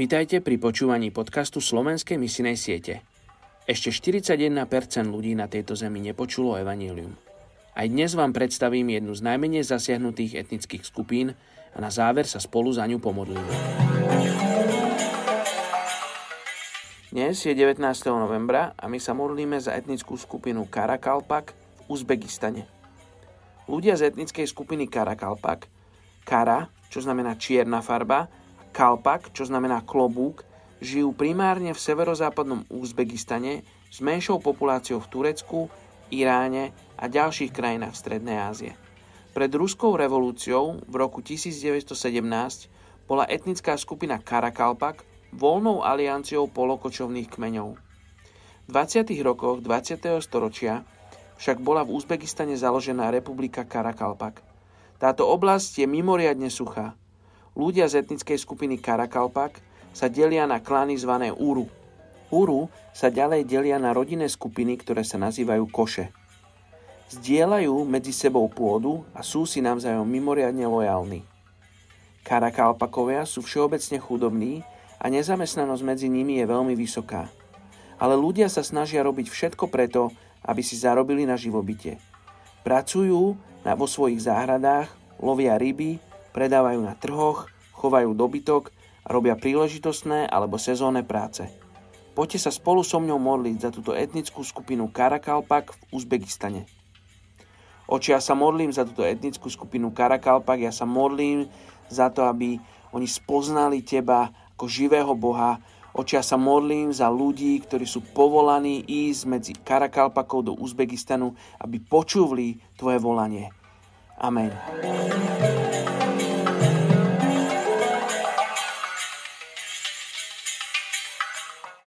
Vítajte pri počúvaní podcastu Slovenskej misinej siete. Ešte 41% ľudí na tejto zemi nepočulo evanílium. Aj dnes vám predstavím jednu z najmenej zasiahnutých etnických skupín a na záver sa spolu za ňu pomodlíme. Dnes je 19. novembra a my sa modlíme za etnickú skupinu Karakalpak v Uzbekistane. Ľudia z etnickej skupiny Karakalpak, Kara, čo znamená čierna farba, Kalpak, čo znamená klobúk, žijú primárne v severozápadnom Uzbekistane s menšou populáciou v Turecku, Iráne a ďalších krajinách Strednej Ázie. Pred ruskou revolúciou v roku 1917 bola etnická skupina Karakalpak voľnou alianciou polokočovných kmeňov. V 20. rokoch 20. storočia však bola v Uzbekistane založená republika Karakalpak. Táto oblasť je mimoriadne suchá. Ľudia z etnickej skupiny Karakalpak sa delia na klany zvané Uru. Uru sa ďalej delia na rodinné skupiny, ktoré sa nazývajú koše. Zdieľajú medzi sebou pôdu a sú si navzájom mimoriadne lojálni. Karakalpakovia sú všeobecne chudobní a nezamestnanosť medzi nimi je veľmi vysoká. Ale ľudia sa snažia robiť všetko preto, aby si zarobili na živobytie. Pracujú na, vo svojich záhradách, lovia ryby predávajú na trhoch, chovajú dobytok a robia príležitostné alebo sezónne práce. Poďte sa spolu so mňou modliť za túto etnickú skupinu Karakalpak v Uzbekistane. Oči, ja sa modlím za túto etnickú skupinu Karakalpak, ja sa modlím za to, aby oni spoznali Teba ako živého Boha. Oči, ja sa modlím za ľudí, ktorí sú povolaní ísť medzi Karakalpakov do Uzbekistanu, aby počuli Tvoje volanie. Amém.